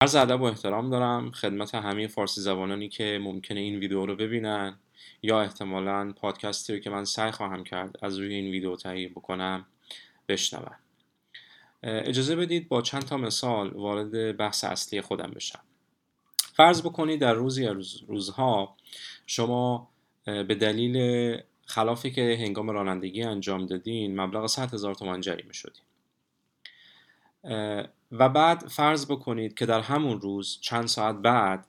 عرض ادب و احترام دارم خدمت همه فارسی زبانانی که ممکنه این ویدیو رو ببینن یا احتمالا پادکستی رو که من سعی خواهم کرد از روی این ویدیو تهیه بکنم بشنون. اجازه بدید با چند تا مثال وارد بحث اصلی خودم بشم. فرض بکنید در روزی روز روزها شما به دلیل خلافی که هنگام رانندگی انجام دادین مبلغ 100 هزار تومان جریمه شدین. و بعد فرض بکنید که در همون روز چند ساعت بعد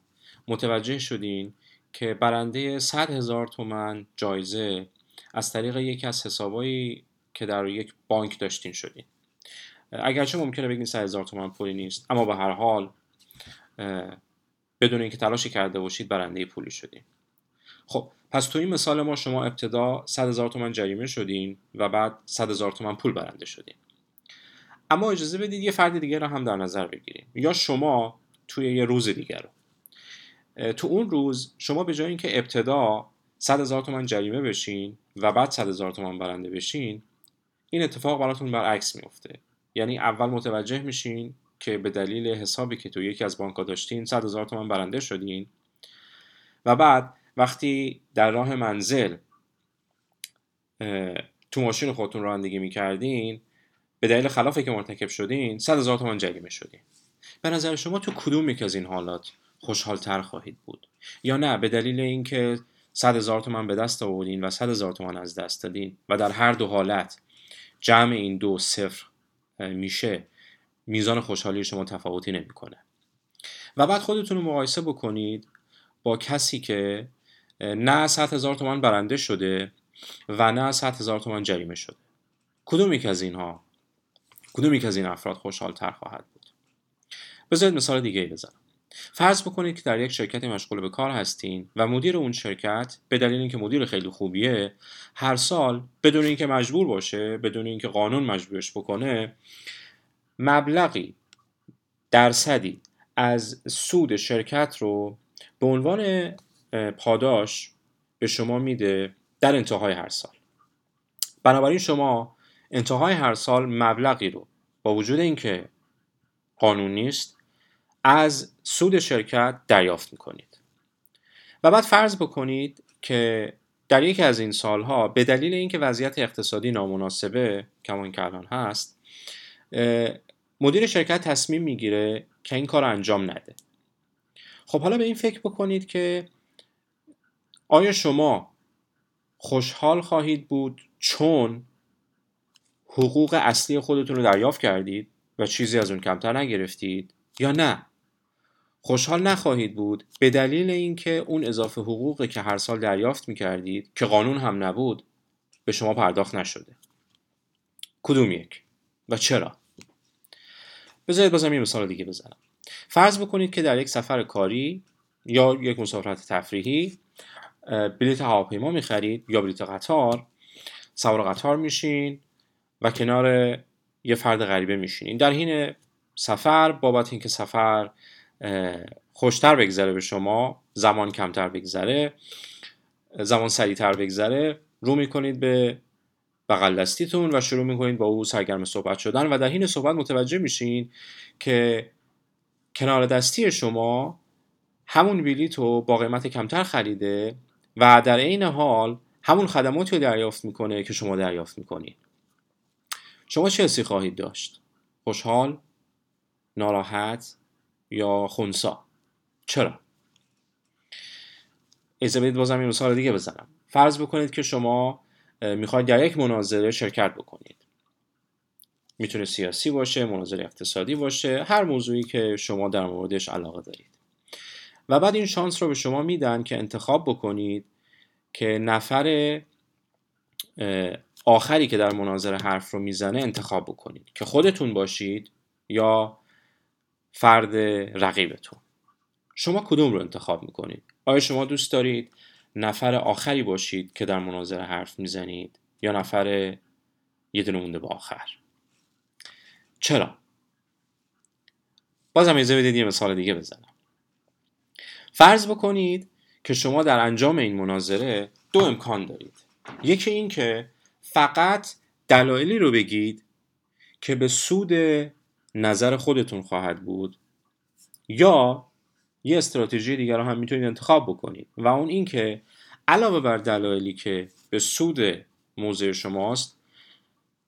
متوجه شدین که برنده 100 هزار تومن جایزه از طریق یکی از حسابایی که در یک بانک داشتین شدین. اگرچه ممکنه بگین 100 هزار تومن پولی نیست اما به هر حال بدون اینکه تلاشی کرده باشید برنده پولی شدین. خب پس تو این مثال ما شما ابتدا 100 هزار تومن جریمه شدین و بعد 100 هزار تومن پول برنده شدین. اما اجازه بدید یه فرد دیگه رو هم در نظر بگیریم. یا شما توی یه روز دیگر رو. تو اون روز شما به جای اینکه ابتدا 100 هزار تومن جریمه بشین و بعد 100 هزار تومن برنده بشین این اتفاق براتون برعکس میفته یعنی اول متوجه میشین که به دلیل حسابی که تو یکی از بانک داشتین 100 هزار تومن برنده شدین. و بعد وقتی در راه منزل تو ماشین خودتون رانندگی می‌کردین به دلیل خلافی که مرتکب شدین 100 هزار تومان جریمه شدین. به نظر شما تو کدوم یک از این حالات خوشحال تر خواهید بود؟ یا نه به دلیل اینکه 100 هزار تومان به دست آوردین و 100 هزار تومان از دست دادین و در هر دو حالت جمع این دو صفر میشه میزان خوشحالی شما تفاوتی نمی‌کنه. و بعد خودتون رو مقایسه بکنید با کسی که نه 100 هزار تومان برنده شده و نه 100 هزار تومان جریمه شده. کدوم یک از اینها کدوم یک از این افراد خوشحال تر خواهد بود؟ بذارید مثال دیگه بزنم. فرض بکنید که در یک شرکت مشغول به کار هستین و مدیر اون شرکت به دلیل اینکه مدیر خیلی خوبیه هر سال بدون اینکه مجبور باشه بدون اینکه قانون مجبورش بکنه مبلغی درصدی از سود شرکت رو به عنوان پاداش به شما میده در انتهای هر سال. بنابراین شما انتهای هر سال مبلغی رو با وجود اینکه قانون نیست از سود شرکت دریافت می‌کنید. و بعد فرض بکنید که در یکی از این سالها به دلیل اینکه وضعیت اقتصادی نامناسبه کمان که الان هست مدیر شرکت تصمیم می‌گیره که این کار انجام نده. خب حالا به این فکر بکنید که آیا شما خوشحال خواهید بود چون حقوق اصلی خودتون رو دریافت کردید و چیزی از اون کمتر نگرفتید یا نه؟ خوشحال نخواهید بود به دلیل اینکه اون اضافه حقوقی که هر سال دریافت می‌کردید که قانون هم نبود به شما پرداخت نشده. کدوم یک و چرا؟ بذارید بازم یه مثال دیگه بزنم. فرض بکنید که در یک سفر کاری یا یک مسافرت تفریحی بلیط هواپیما می‌خرید یا بلیط قطار سوار قطار میشین و کنار یه فرد غریبه میشینین. در حین سفر بابت اینکه سفر خوشتر بگذره به شما زمان کمتر بگذره زمان سریعتر بگذره رو می‌کنید به بغل دستیتون و شروع می‌کنید با او سرگرم صحبت شدن و در حین صحبت متوجه میشین که کنار دستی شما همون بلیط رو با قیمت کمتر خریده و در عین حال همون خدماتی رو دریافت می‌کنه که شما دریافت می‌کنید. شما چه حسی خواهید داشت؟ خوشحال ناراحت یا خونسا؟ چرا؟ اجازه بدید بازم یه مثال دیگه بزنم. فرض بکنید که شما می‌خواید در یک مناظره شرکت بکنید. می‌تونه سیاسی باشه مناظره اقتصادی باشه هر موضوعی که شما در موردش علاقه دارید. و بعد این شانس رو به شما میدن که انتخاب بکنید که نفر آخری که در مناظره حرف رو می‌زنه انتخاب بکنید. که خودتون باشید یا فرد رقیبتون. شما کدوم رو انتخاب می‌کنید؟ آیا شما دوست دارید نفر آخری باشید که در مناظره حرف می‌زنید یا نفر یه دونه مونده به آخر؟ چرا؟ بازم اجازه بدید یه مثال دیگه بزنم. فرض بکنید که شما در انجام این مناظره دو امکان دارید. یکی این که فقط دلایلی رو بگید که به سود نظر خودتون خواهد بود یا یه استراتژی دیگر رو هم می‌تونید انتخاب بکنید. و اون اینکه علاوه بر دلایلی که به سود موضع شماست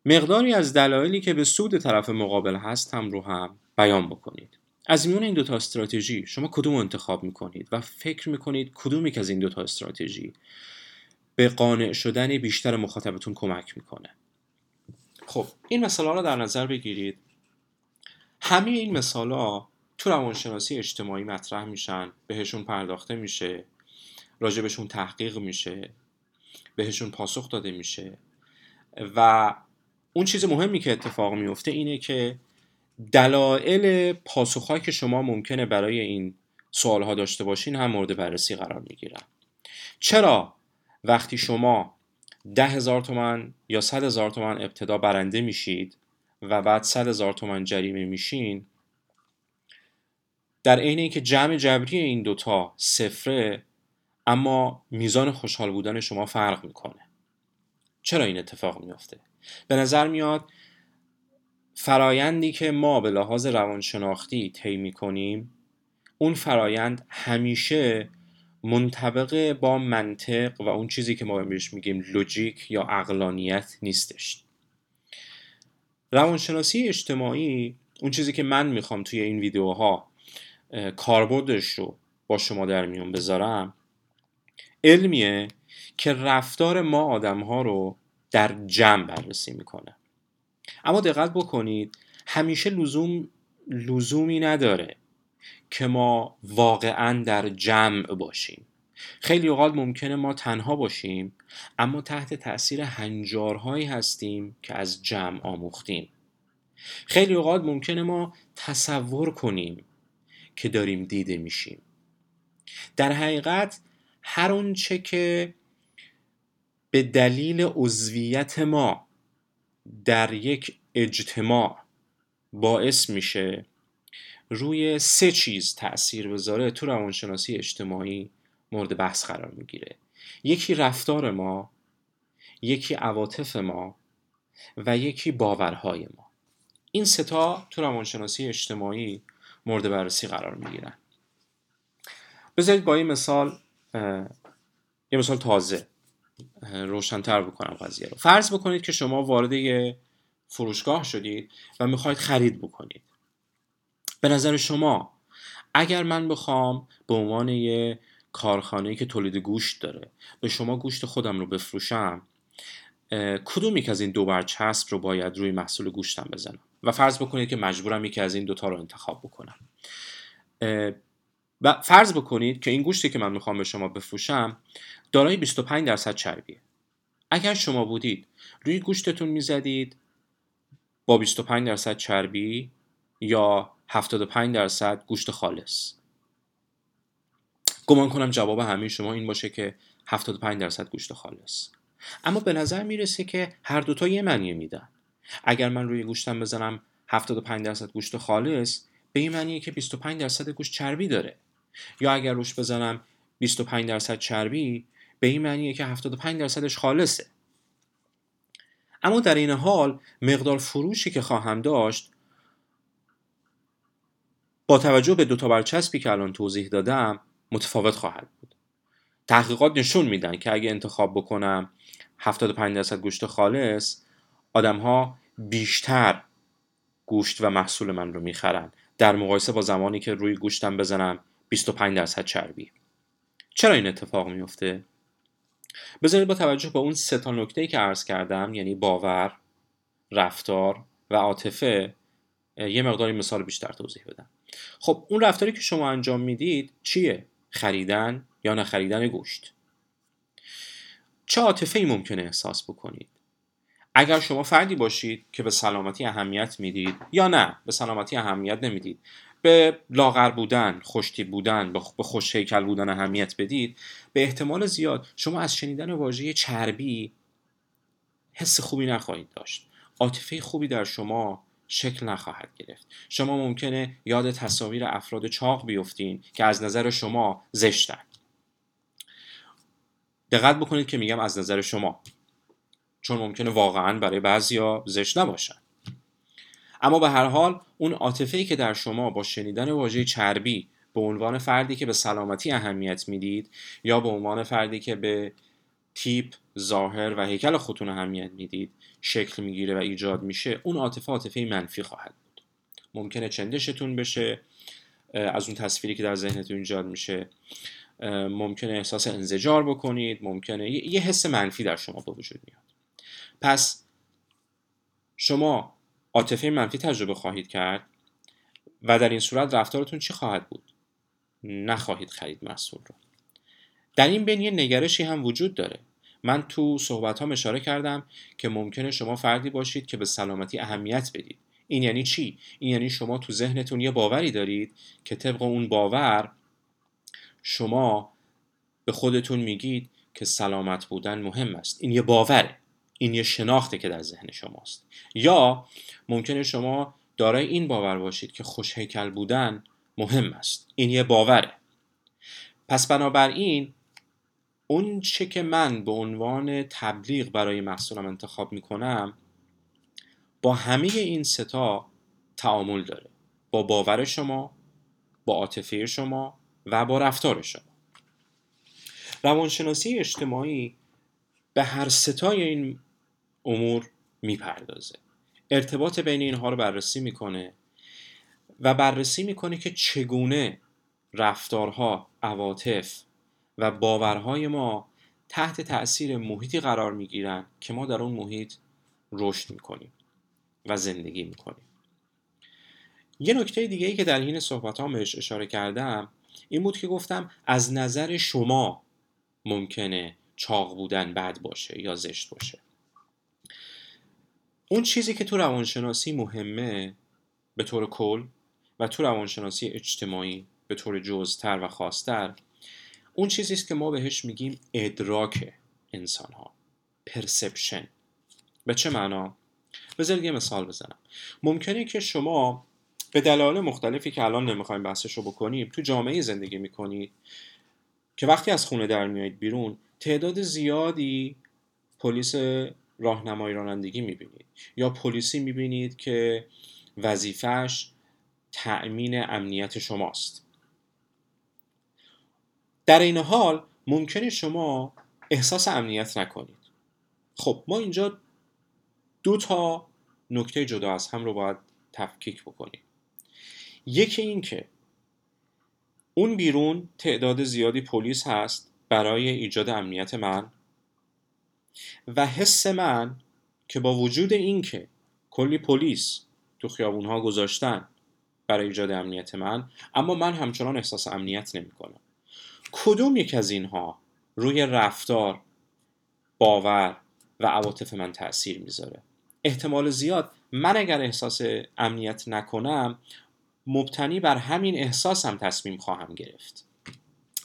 مقداری از دلایلی که به سود طرف مقابل هست هم رو هم بیان بکنید. از میون این دوتا استراتژی شما کدوم انتخاب می‌کنید و فکر می‌کنید کدومی که از این دوتا استراتژی به قانع شدن بیشتر مخاطبتون کمک می‌کنه. خب این مثال رو در نظر بگیرید. همه این مثال ها تو روانشناسی اجتماعی مطرح میشن بهشون پرداخته میشه راجبشون تحقیق میشه بهشون پاسخ داده میشه. و اون چیز مهمی که اتفاق میفته اینه که دلایل پاسخهایی که شما ممکنه برای این سوالها داشته باشین هم مورد بررسی قرار می‌گیرن. چرا؟ وقتی شما ده هزار تومن یا صد هزار تومن ابتدا برنده میشید و بعد صد هزار تومن جریمه میشین در عین اینکه جمع جبری این دوتا صفره اما میزان خوشحال بودن شما فرق می‌کنه. چرا این اتفاق میافته؟ به نظر میاد فرایندی که ما به لحاظ روانشناختی طی می‌کنیم اون فرایند همیشه منطبق با منطق و اون چیزی که ما بهش میگیم لوجیک یا اقلانیت نیستش. روانشناسی اجتماعی اون چیزی که من می‌خوام توی این ویدیوها کاربردش رو با شما در میون بذارم علمیه که رفتار ما آدم ها رو در جمع بررسی می‌کنه. اما دقت بکنید همیشه لزوم لزومی نداره. که ما واقعا در جمع باشیم. خیلی اوقات ممکنه ما تنها باشیم اما تحت تاثیر هنجارهایی هستیم که از جمع آموختیم. خیلی اوقات ممکنه ما تصور کنیم که داریم دیده میشیم. در حقیقت هر اونچه که به دلیل عضویت ما در یک اجتماع باعث میشه روی سه چیز تاثیر بذاره تو روانشناسی اجتماعی مورد بحث قرار می‌گیره. یکی رفتار ما یکی عواطف ما و یکی باورهای ما. این ستا تو روانشناسی اجتماعی مورد بررسی قرار می‌گیرن. بذارید با این مثال یه مثال تازه روشنتر بکنم قضیه رو. فرض بکنید که شما وارد یه فروشگاه شدید و می‌خواید خرید بکنید. به نظر شما اگر من بخوام به عنوان یه کارخانه که تولید گوشت داره به شما گوشت خودم رو بفروشم کدوم یک از این دو برچسب رو باید روی محصول گوشتم بزنم؟ و فرض بکنید که مجبورم یکی از این دوتا رو انتخاب بکنم. و فرض بکنید که این گوشتی که من می‌خوام به شما بفروشم دارای 25 درصد چربیه. اگر شما بودید روی گوشتتون می‌زدید با 25 درصد چربی یا 75 درصد گوشت خالص. گمان کنم جواب همه شما این باشه که 75 درصد گوشت خالص. اما به نظر می‌رسه که هر دوتا یه معنی میدن. اگر من روی گوشتم بزنم 75 درصد گوشت خالص به این معنیه که 25 درصد گوشت چربی داره. یا اگر روش بزنم 25 درصد چربی به این معنیه که 75 درصدش خالصه. اما در این حال مقدار فروشی که خواهم داشت با توجه به دو تا برچسبی که الان توضیح دادم متفاوت خواهد بود. تحقیقات نشون میدن که اگه انتخاب بکنم 75 درصد گوشت خالص آدم ها بیشتر گوشت و محصول من رو می‌خرن. در مقایسه با زمانی که روی گوشتم بزنم 25 درصد چربی. چرا این اتفاق میفته بذارید با توجه به اون سه تا نکته که عرض کردم یعنی باور رفتار و عاطفه یه مقداری مثال بیشتر توضیح بدم. خب اون رفتاری که شما انجام می‌دید چیه؟ خریدن یا نخریدن گوشت؟ چه عاطفه ای ممکنه احساس بکنید؟ اگر شما فردی باشید که به سلامتی اهمیت می‌دید یا نه به سلامتی اهمیت نمی‌دید به لاغر بودن خوشتی بودن به خوش هیکل بودن اهمیت بدید به احتمال زیاد شما از شنیدن واژه چربی حس خوبی نخواهید داشت. عاطفه خوبی در شما شکل نخواهد گرفت. شما ممکنه یاد تصاویر افراد چاق بیفتین که از نظر شما زشتن. دقت بکنید که میگم از نظر شما. چون ممکنه واقعا برای بعضیا زشت نباشن. اما به هر حال اون عاطفه که در شما با شنیدن واژه چربی به عنوان فردی که به سلامتی اهمیت می‌دید یا به عنوان فردی که به تیپ ظاهر و هیکل خودتون اهمیت می‌دید شکل می‌گیره و ایجاد میشه اون عاطفه عاطفه منفی خواهد بود. ممکنه چندشتون بشه از اون تصویری که در ذهنتون ایجاد میشه ممکنه احساس انزجار بکنید ممکنه یه حس منفی در شما به وجود میاد. پس شما عاطفه منفی تجربه خواهید کرد و در این صورت رفتارتون چی خواهد بود؟ نخواهید خرید محصول رو. در این بین یه نگرشی هم وجود داره. من تو صحبت ها اشاره کردم که ممکنه شما فردی باشید که به سلامتی اهمیت بدید. این یعنی چی؟ این یعنی شما تو ذهنتون یه باوری دارید که طبق اون باور شما به خودتون میگید که سلامت بودن مهم است. این یه باوره. این یه شناخته که در ذهن شماست. یا ممکنه شما دارای این باور باشید که خوش هیکل بودن مهم است. این یه باوره. پس بنابراین اون چه که من به عنوان تبلیغ برای محصولم انتخاب می‌کنم با همه این ستا تعامل داره. با باور شما با عاطفه شما و با رفتار شما. روانشناسی اجتماعی به هر ستای این امور می‌پردازه. ارتباط بین اینها رو بررسی می‌کنه و بررسی می‌کنه که چگونه رفتارها عواطف و باورهای ما تحت تأثیر محیطی قرار می‌گیرن که ما در اون محیط رشد می‌کنیم و زندگی می‌کنیم. یه نکته دیگه ای که در حین صحبت بهش اشاره کردم این بود که گفتم از نظر شما ممکنه چاق بودن بد باشه یا زشت باشه. اون چیزی که تو روانشناسی مهمه به طور کل و تو روانشناسی اجتماعی به طور جزتر و خاصتر اون چیزی است که ما بهش میگیم ادراک انسان ها پرسپشن. به چه معنا؟ بذارید یه مثال بزنم. ممکنه که شما به دلایل مختلفی که الان نمی‌خوایم بحثش رو بکنیم تو جامعه زندگی می‌کنید که وقتی از خونه در میایید بیرون تعداد زیادی پلیس راهنمایی رانندگی می‌بینید یا پلیسی می‌بینید که وظیفش تأمین امنیت شماست. در این حال ممکنه شما احساس امنیت نکنید. خب ما اینجا دو تا نکته جدا از هم رو باید تفکیک بکنیم. یکی این که اون بیرون تعداد زیادی پلیس هست برای ایجاد امنیت من و حس من که با وجود این که کلی پلیس تو خیابون ها گذاشتن برای ایجاد امنیت من اما من همچنان احساس امنیت نمی کنم کدوم یک از اینها روی رفتار باور و عواطف من تاثیر می‌ذاره؟ احتمال زیاد من اگر احساس امنیت نکنم مبتنی بر همین احساسم تصمیم خواهم گرفت.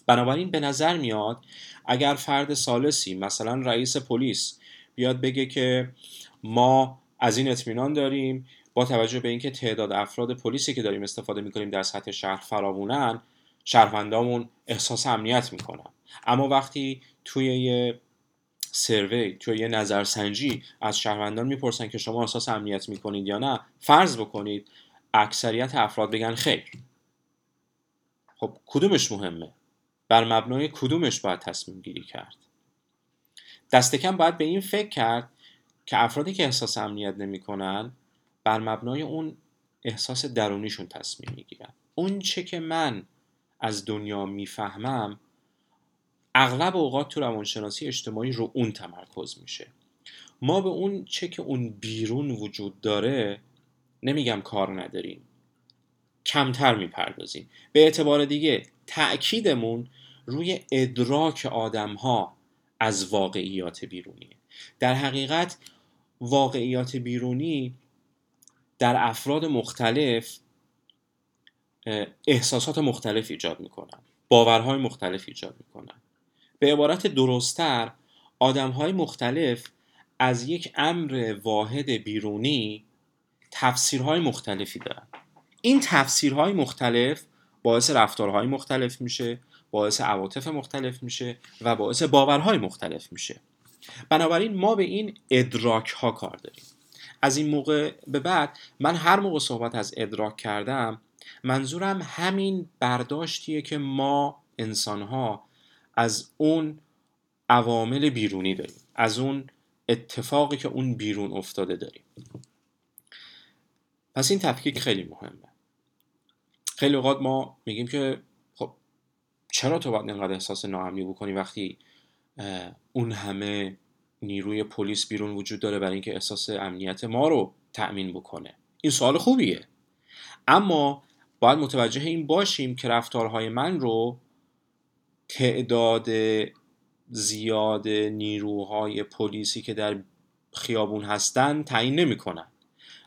بنابراین به نظر میاد اگر فرد سالسی مثلا رئیس پلیس بیاد بگه که ما از این اطمینان داریم با توجه به اینکه تعداد افراد پلیسی که داریم استفاده می‌کنیم در سطح شهر فراوونن شهروندامون احساس امنیت می‌کنن. اما وقتی توی یه سروی توی یه نظرسنجی از شهروندان می‌پرسن که شما احساس امنیت می‌کنید یا نه فرض بکنید اکثریت افراد بگن خیر. خب کدومش مهمه؟ بر مبنای کدومش باید تصمیم گیری کرد؟ دست کم باید به این فکر کرد که افرادی که احساس امنیت نمی‌کنن بر مبنای اون احساس درونیشون تصمیم می‌گیرن. اون چه که من از دنیا می‌فهمم اغلب اوقات تو روانشناسی اجتماعی رو اون تمرکز میشه. ما به اون چه که اون بیرون وجود داره نمیگم کار نداریم. کمتر می‌پردازیم. به اعتبار دیگه تأکیدمون روی ادراک آدم ها از واقعیات بیرونی در حقیقت واقعیات بیرونی در افراد مختلف احساسات مختلف ایجاد می‌کنن باورهای مختلف ایجاد می‌کنن. به عبارت درستتر آدمهای مختلف از یک امر واحد بیرونی تفسیرهای مختلفی دارن. این تفسیرهای مختلف باعث رفتارهای مختلف میشه باعث عواطف مختلف میشه و باعث باورهای مختلف میشه. بنابراین ما به این ادراک ها کار داریم. از این موقع به بعد من هر موقع صحبت از ادراک کردم منظورم همین برداشتیه که ما انسانها از اون عوامل بیرونی داریم از اون اتفاقی که اون بیرون افتاده داریم. پس این تفکیک خیلی مهمه. خیلی اوقات ما میگیم که خب چرا تو باید اینقدر احساس ناامنی بکنی وقتی اون همه نیروی پلیس بیرون وجود داره برای اینکه احساس امنیت ما رو تأمین بکنه؟ این سوال خوبیه. اما باید متوجه این باشیم که رفتارهای من رو تعداد زیاد نیروهای پلیسی که در خیابون هستن تعیین نمی‌کنن.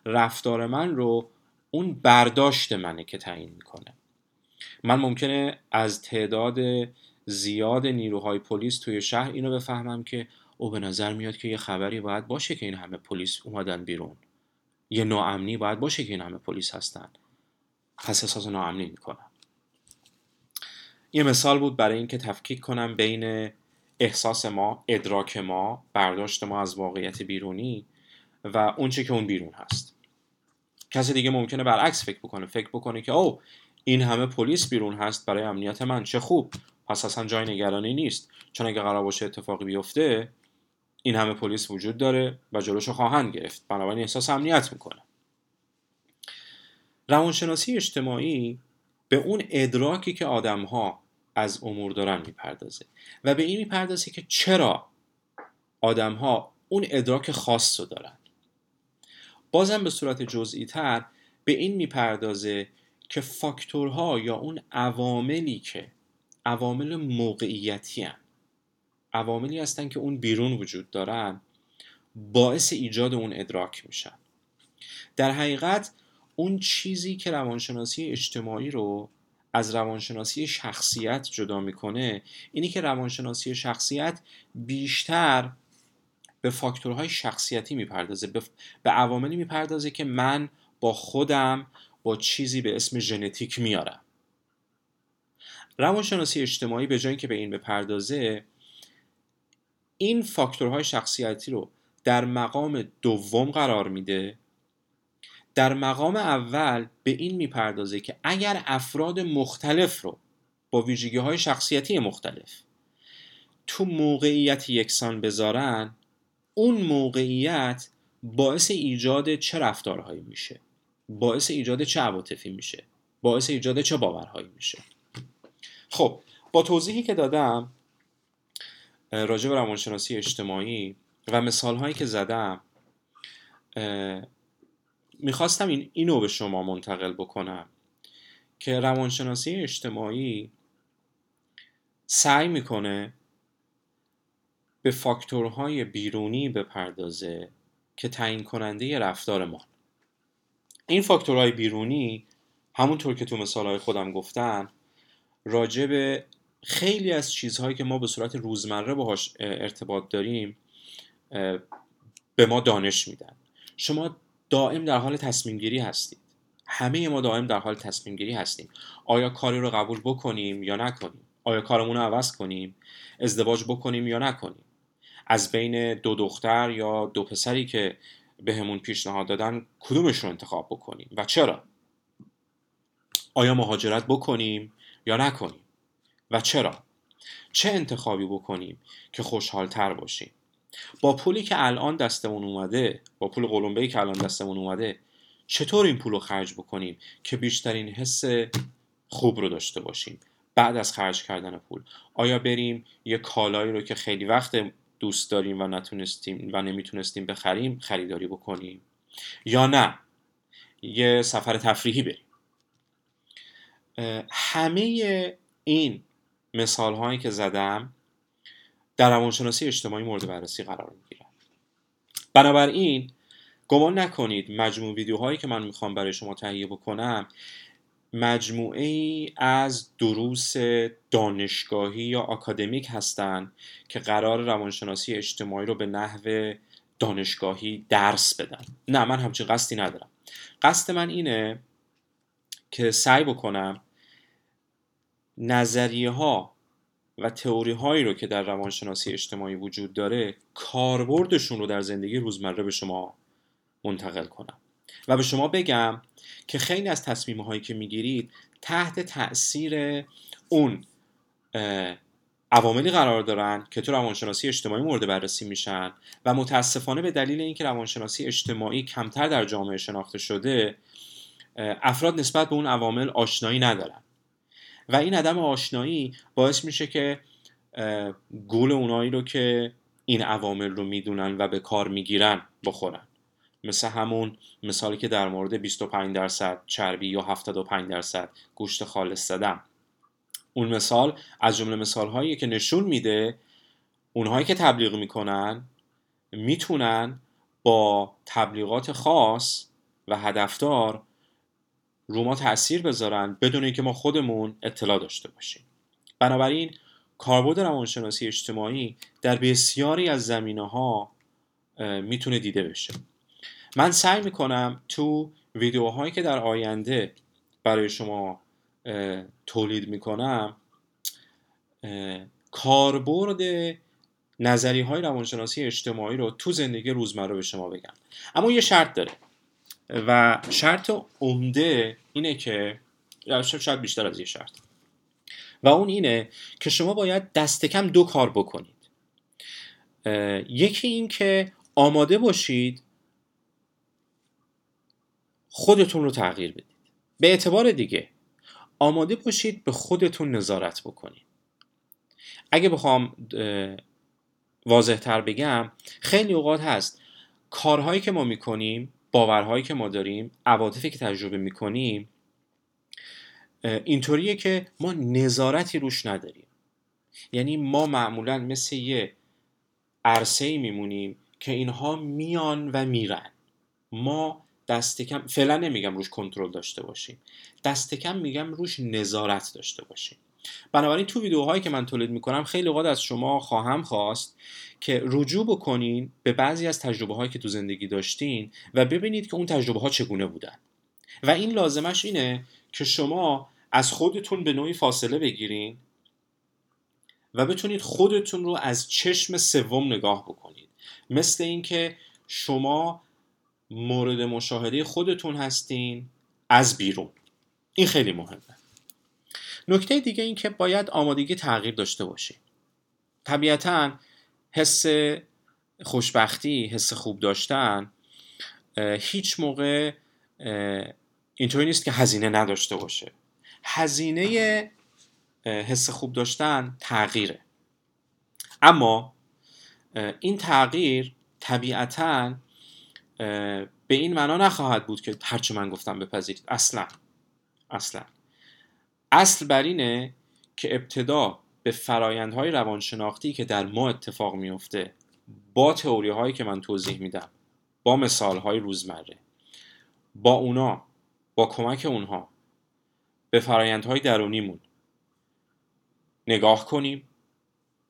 رفتار من رو اون برداشت منه که تعیین می‌کنه. من ممکنه از تعداد زیاد نیروهای پلیس توی شهر اینو بفهمم که او به نظر میاد که یه خبری باید باشه که این همه پلیس اومدن بیرون. یه ناامنی باید باشه که این همه پلیس هستن. پس احساس ناامنی می‌کنم. یه مثال بود برای اینکه تفکیک کنم بین احساس ما ادراک ما برداشت ما از واقعیت بیرونی و اونچه که اون بیرون هست. کسی دیگه ممکنه برعکس فکر بکنه. فکر بکنه که او این همه پلیس بیرون هست برای امنیت من. چه خوب. پس اصلا جای نگرانی نیست. چون اگه قرار باشه اتفاقی بیفته این همه پلیس وجود داره و جلوشو خواهند گرفت. بنابراین احساس امنیت می‌کنه. روانشناسی اجتماعی به اون ادراکی که آدم ها از امور دارن می‌پردازه و به این می‌پردازه که چرا آدم ها اون ادراک خاص رو دارن بازم به صورت جزئی تر به این می‌پردازه که فاکتورها یا اون عواملی که عوامل موقعیتی هن. عواملی هستن که اون بیرون وجود دارن باعث ایجاد اون ادراک میشن در حقیقت اون چیزی که روانشناسی اجتماعی رو از روانشناسی شخصیت جدا می‌کنه اینی که روانشناسی شخصیت بیشتر به فاکتورهای شخصیتی می‌پردازه به, عواملی می‌پردازه که من با خودم با چیزی به اسم ژنتیک میارم. روانشناسی اجتماعی به جایی که به این بپردازه این فاکتورهای شخصیتی رو در مقام دوم قرار میده در مقام اول به این می‌پردازه که اگر افراد مختلف رو با ویژگی های شخصیتی مختلف تو موقعیت یکسان بذارن اون موقعیت باعث ایجاد چه رفتارهایی میشه؟ باعث ایجاد چه عواطفی میشه؟ باعث ایجاد چه باورهایی میشه؟ خب با توضیحی که دادم راجع به روانشناسی اجتماعی و مثال هایی که زدم می‌خواستم این اینو به شما منتقل بکنم که روانشناسی اجتماعی سعی می‌کنه به فاکتورهای بیرونی بپردازه که تعیین کننده رفتار ما. این فاکتورهای بیرونی همونطور که تو مثالهای خودم گفتم راجع به خیلی از چیزهایی که ما به صورت روزمره باهاش ارتباط داریم به ما دانش میدن. شما دائم در حال تصمیم گیری هستید. همه ما دائم در حال تصمیم گیری هستیم. آیا کاری رو قبول بکنیم یا نکنیم؟ آیا کارمون رو عوض کنیم؟ ازدواج بکنیم یا نکنیم؟ از بین دو دختر یا دو پسری که بهمون پیشنهاد دادن کدومش رو انتخاب بکنیم و چرا؟ آیا مهاجرت بکنیم یا نکنیم؟ و چرا؟ چه انتخابی بکنیم که خوشحالتر باشیم؟ با پولی که الان دستمون اومده با پول قلمبه که الان دستمون اومده چطور این پول رو خرج بکنیم که بیشترین حس خوب رو داشته باشیم بعد از خرج کردن پول؟ آیا بریم یه کالایی رو که خیلی وقت دوست داریم و نتونستیم و نمی‌تونستیم بخریم خریداری بکنیم؟ یا نه یه سفر تفریحی بریم؟ همه این مثال هایی که زدم در روانشناسی اجتماعی مورد بررسی قرار می‌گیرن بنابراین گمان نکنید مجموع ویدیوهایی که من می‌خوام برای شما تهیه بکنم مجموعه ای از دروس دانشگاهی یا آکادمیک هستند که قرار روانشناسی اجتماعی رو به نحو دانشگاهی درس بدن. نه من همچین قصدی ندارم. قصد من اینه که سعی بکنم نظریه ها و تئوری هایی رو که در روانشناسی اجتماعی وجود داره کاربردشون رو در زندگی روزمره به شما منتقل کنم. و به شما بگم که خیلی از تصمیم هایی که می‌گیرید تحت تاثیر اون عواملی قرار دارن که تو روانشناسی اجتماعی مورد بررسی میشن و متاسفانه به دلیل اینکه روانشناسی اجتماعی کمتر در جامعه شناخته شده افراد نسبت به اون عوامل آشنایی ندارن. و این عدم آشنایی باعث میشه که گول اونایی رو که این عوامل رو می‌دونن و به کار می‌گیرن بخورن. مثل همون مثالی که در مورد 25 درصد چربی یا 75 درصد گوشت خالص زدم اون مثال از جمله مثال هایی که نشون میده اونهایی که تبلیغ می‌کنن می‌تونن با تبلیغات خاص و هدفدار رو ما تاثیر بذارن بدون اینکه ما خودمون اطلاع داشته باشیم. بنابراین کاربرد روانشناسی اجتماعی در بسیاری از زمینه ها می‌تونه دیده بشه. من سعی می‌کنم تو ویدیوهایی که در آینده برای شما تولید می‌کنم کاربرد نظری های روانشناسی اجتماعی رو تو زندگی روزمره به شما بگم. اما یه شرط داره. و شرط عمده اینه که شاید بیشتر از یه شرط. و اون اینه که شما باید دست کم دو کار بکنید. یکی این که آماده باشید خودتون رو تغییر بدید. به اعتبار دیگه آماده باشید به خودتون نظارت بکنید. اگه بخوام واضح تر بگم خیلی اوقات هست کارهایی که ما می‌کنیم باورهایی که ما داریم عواطفی که تجربه می‌کنیم اینطوریه که ما نظارتی روش نداریم. یعنی ما معمولا مثل یه عرصه میمونیم که اینها میان و میرن. ما دست کم فعلا نمیگم روش کنترل داشته باشیم. دست کم میگم روش نظارت داشته باشیم. بنابراین تو ویدیوهایی که من تولید می‌کنم خیلی اوقات از شما خواهم خواست که رجوع بکنین به بعضی از تجربه هایی که تو زندگی داشتین و ببینید که اون تجربه ها چگونه بودن. و این لازمش اینه که شما از خودتون به نوعی فاصله بگیرین و بتونید خودتون رو از چشم سوم نگاه بکنید. مثل اینکه شما مورد مشاهده خودتون هستین از بیرون. این خیلی مهمه. نکته دیگه این که باید آمادگی تغییر داشته باشید طبیعتا حس خوشبختی حس خوب داشتن هیچ موقع اینطوری نیست که هزینه نداشته باشه. هزینه حس خوب داشتن تغییره. اما این تغییر طبیعتا به این معنا نخواهد بود که هرچه من گفتم بپذیرید. اصلا. اصلا. اصل بر اینه که ابتدا به فرایندهای روانشناختی که در ما اتفاق میفته با تئوری هایی که من توضیح میدم با مثال های روزمره با اونا با کمک اونها به فرایندهای درونیمون نگاه کنیم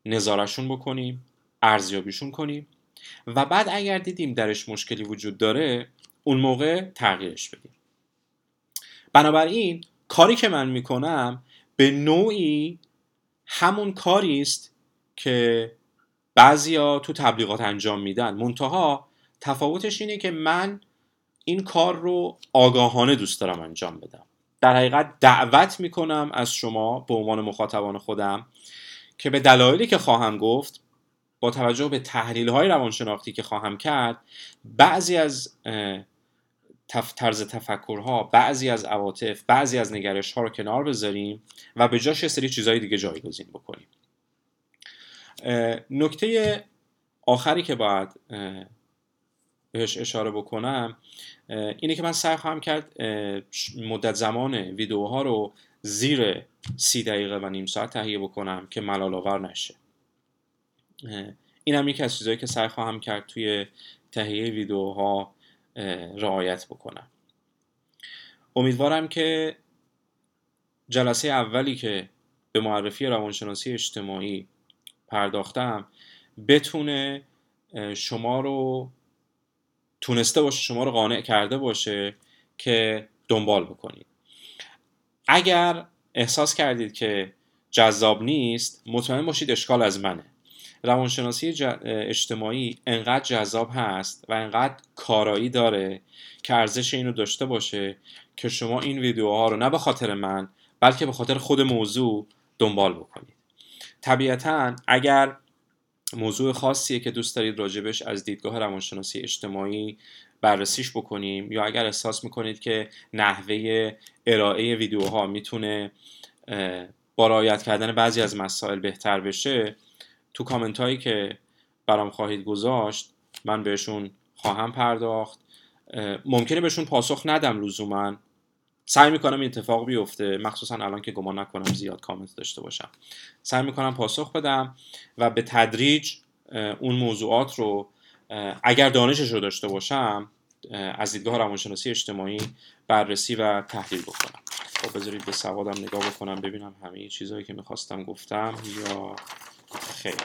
نظارشون بکنیم ارزیابیشون کنیم و بعد اگر دیدیم درش مشکلی وجود داره اون موقع تغییرش بدیم. بنابراین کاری که من می‌کنم به نوعی همون کاری است که بعضیا تو تبلیغات انجام میدن. منتها تفاوتش اینه که من این کار رو آگاهانه دوست دارم انجام بدم. در حقیقت دعوت می‌کنم از شما به عنوان مخاطبان خودم که به دلایلی که خواهم گفت با توجه به تحلیل های روانشناختی که خواهم کرد بعضی از تف... طرز تفکرها بعضی از عواطف بعضی از نگرش ها رو کنار بذاریم و به جاش یه سری چیزهای دیگه جایگزین بکنیم. نکته آخری که باید بهش اشاره بکنم اینه که من سعی خواهم کرد مدت زمان ویدیوها رو زیر سی دقیقه و نیم ساعت تهیه بکنم که ملال آور نشه. این هم یکی از چیزهایی که سعی خواهم کرد توی تهیه ویدیوها رعایت بکنم. امیدوارم که جلسه اولی که به معرفی روانشناسی اجتماعی پرداختم بتونه شما رو تونسته باشه شما رو قانع کرده باشه که دنبال بکنید. اگر احساس کردید که جذاب نیست مطمئن باشید اشکال از منه. روانشناسی اجتماعی انقدر جذاب هست و انقدر کارایی داره که ارزش اینو داشته باشه که شما این ویدیوها رو نه به خاطر من بلکه به خاطر خود موضوع دنبال بکنید. طبیعتا اگر موضوع خاصیه که دوست دارید راجبش از دیدگاه روانشناسی اجتماعی بررسیش بکنیم یا اگر احساس می‌کنید که نحوه ارائه ویدیوها می‌تونه با رعایت کردن بعضی از مسائل بهتر بشه تو کامنت هایی که برام خواهید گذاشت من بهشون خواهم پرداخت. ممکنه بهشون پاسخ ندم لزوما. سعی می‌کنم این اتفاق بیفته. مخصوصا الان که گمان نکنم زیاد کامنت داشته باشم. سعی می‌کنم پاسخ بدم و به تدریج اون موضوعات رو اگر دانشش رو داشته باشم از دیدگاه روانشناسی اجتماعی بررسی و تحلیل بکنم. خب بذارید به سوادم نگاه بکنم ببینم همه چیزهایی که می‌خواستم گفتم یا خیر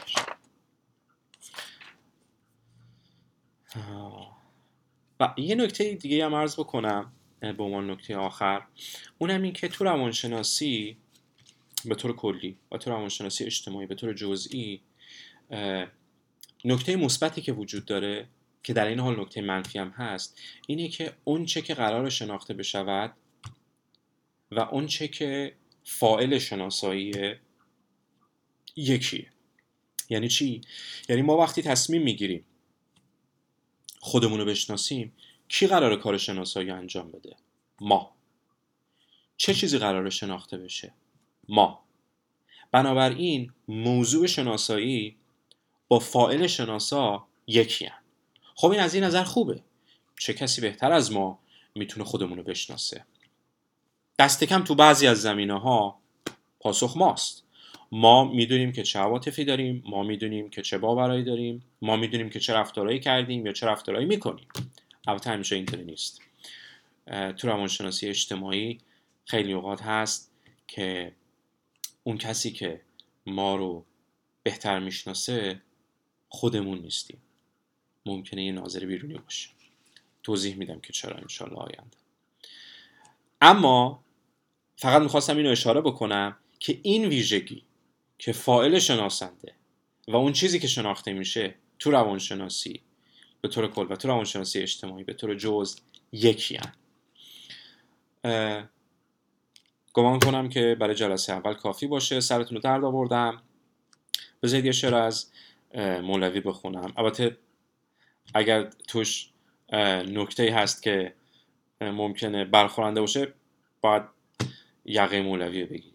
و یه نکته دیگه هم عرض بکنم به عنوان نکته آخر. اونم این که تو روانشناسی به طور کلی و تو روانشناسی اجتماعی به طور جزئی نکته مثبتی که وجود داره که در این حال نکته منفی هم هست اینه که اون چه که قرار شناخته بشود و اون چه که فائل شناسایی یکیه. یعنی چی؟ یعنی ما وقتی تصمیم می‌گیریم خودمون رو بشناسیم کی قرار کار شناسایی انجام بده؟ ما چه چیزی قرار شناخته بشه؟ ما بنابراین موضوع شناسایی با فائل شناسا یکی هم. خب این از این نظر خوبه چه کسی بهتر از ما می‌تونه خودمون رو بشناسه دست کم تو بعضی از زمینه ها پاسخ ماست ما می‌دونیم که چه عواطفی داریم ما می‌دونیم که چه باورایی داریم ما می‌دونیم که چه رفتارهایی کردیم یا چه رفتارهایی می‌کنیم. البته همیشه اینطوری نیست. تو روانشناسی اجتماعی خیلی اوقات هست که اون کسی که ما رو بهتر می‌شناسه خودمون نیستیم. ممکنه یه ناظر بیرونی باشه. توضیح میدم که چرا انشالله آینده. اما فقط می‌خواستم اینو اشاره بکنم که این ویژگی که فائل شناسنده و اون چیزی که شناخته میشه تو روانشناسی به طور کل و تو روانشناسی اجتماعی به طور جز یکی هن. گمان کنم که برای جلسه اول کافی باشه. سرتون رو درد آوردم. بذارید یه شعر از مولوی بخونم. البته اگر توش نکته هست که ممکنه برخورنده باشه باید یقه مولوی بگیرید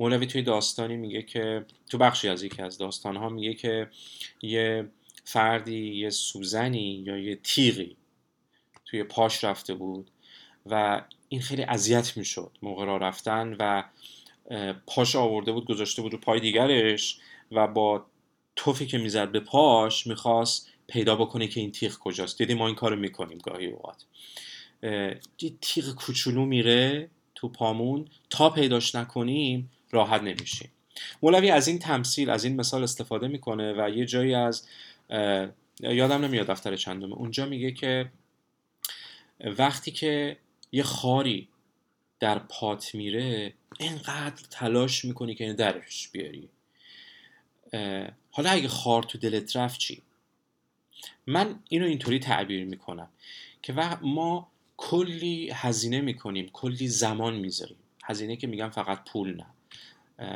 مولوی توی داستانی میگه که تو بخشی از یکی از داستانها میگه که یه فردی یه سوزنی یا یه تیغی توی پاش رفته بود و این خیلی اذیت می‌شد موقع را رفتن و پاش آورده بود گذاشته بود رو پای دیگرش و با توفی که می‌زد به پاش می‌خواست پیدا بکنه که این تیغ کجاست. دیدی ما این کارو می‌کنیم گاهی اوقات. یه تیغ کوچولو میره تو پامون تا پیداش نکنیم راحت نمیشیم. مولوی از این تمثیل از این مثال استفاده می‌کنه و یه جایی از یادم نمیاد دفتر چندمه. اونجا میگه که وقتی که یه خاری در پات میره اینقدر تلاش می‌کنی که درش بیاری. حالا اگه خار تو دلت رفت چی؟ من اینو اینطوری تعبیر می‌کنم که ما کلی هزینه می‌کنیم کلی زمان می‌ذاریم. هزینه که میگم فقط پول نه.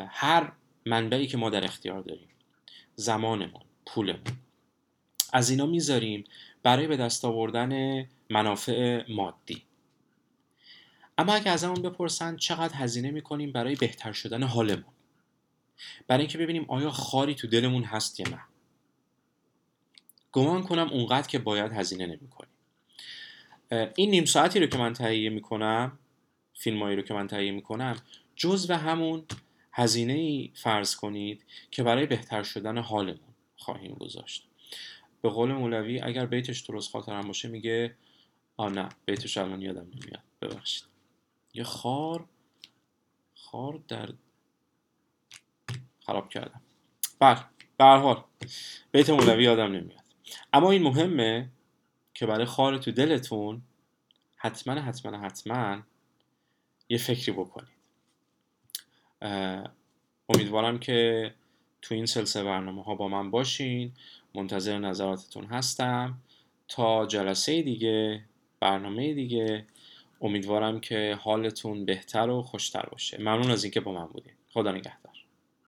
هر منبعی که ما در اختیار داریم زمانمون پولمون از اینا می‌ذاریم برای به دست آوردن منافع مادی. اما اگه از همون بپرسن چقدر هزینه می‌کنیم برای بهتر شدن حالمون برای اینکه ببینیم آیا خاری تو دلمون هست یا نه. گمان کنم اونقدر که باید هزینه نمی‌کنیم. این نیم ساعتی رو که من تهیه می‌کنم فیلمایی رو که من تهیه می‌کنم و همون هزینه ای فرض کنید که برای بهتر شدن حالمون خواهیم گذاشت. به قول مولوی اگر بیتش درست خاطرم باشه میگه آ نه بیتش الان یادم نمیاد. ببخشید. یه خار خار در خراب کردم. بله، به حال بیت مولوی یادم نمیاد. اما این مهمه که برای خار تو دلتون حتما حتما حتما یه فکری بکنید. امیدوارم که تو این سلسله برنامه ها با من باشین. منتظر نظراتتون هستم. تا جلسه دیگه برنامه دیگه امیدوارم که حالتون بهتر و خوشتر باشه. ممنون از اینکه با من بودین. خدا نگهدار.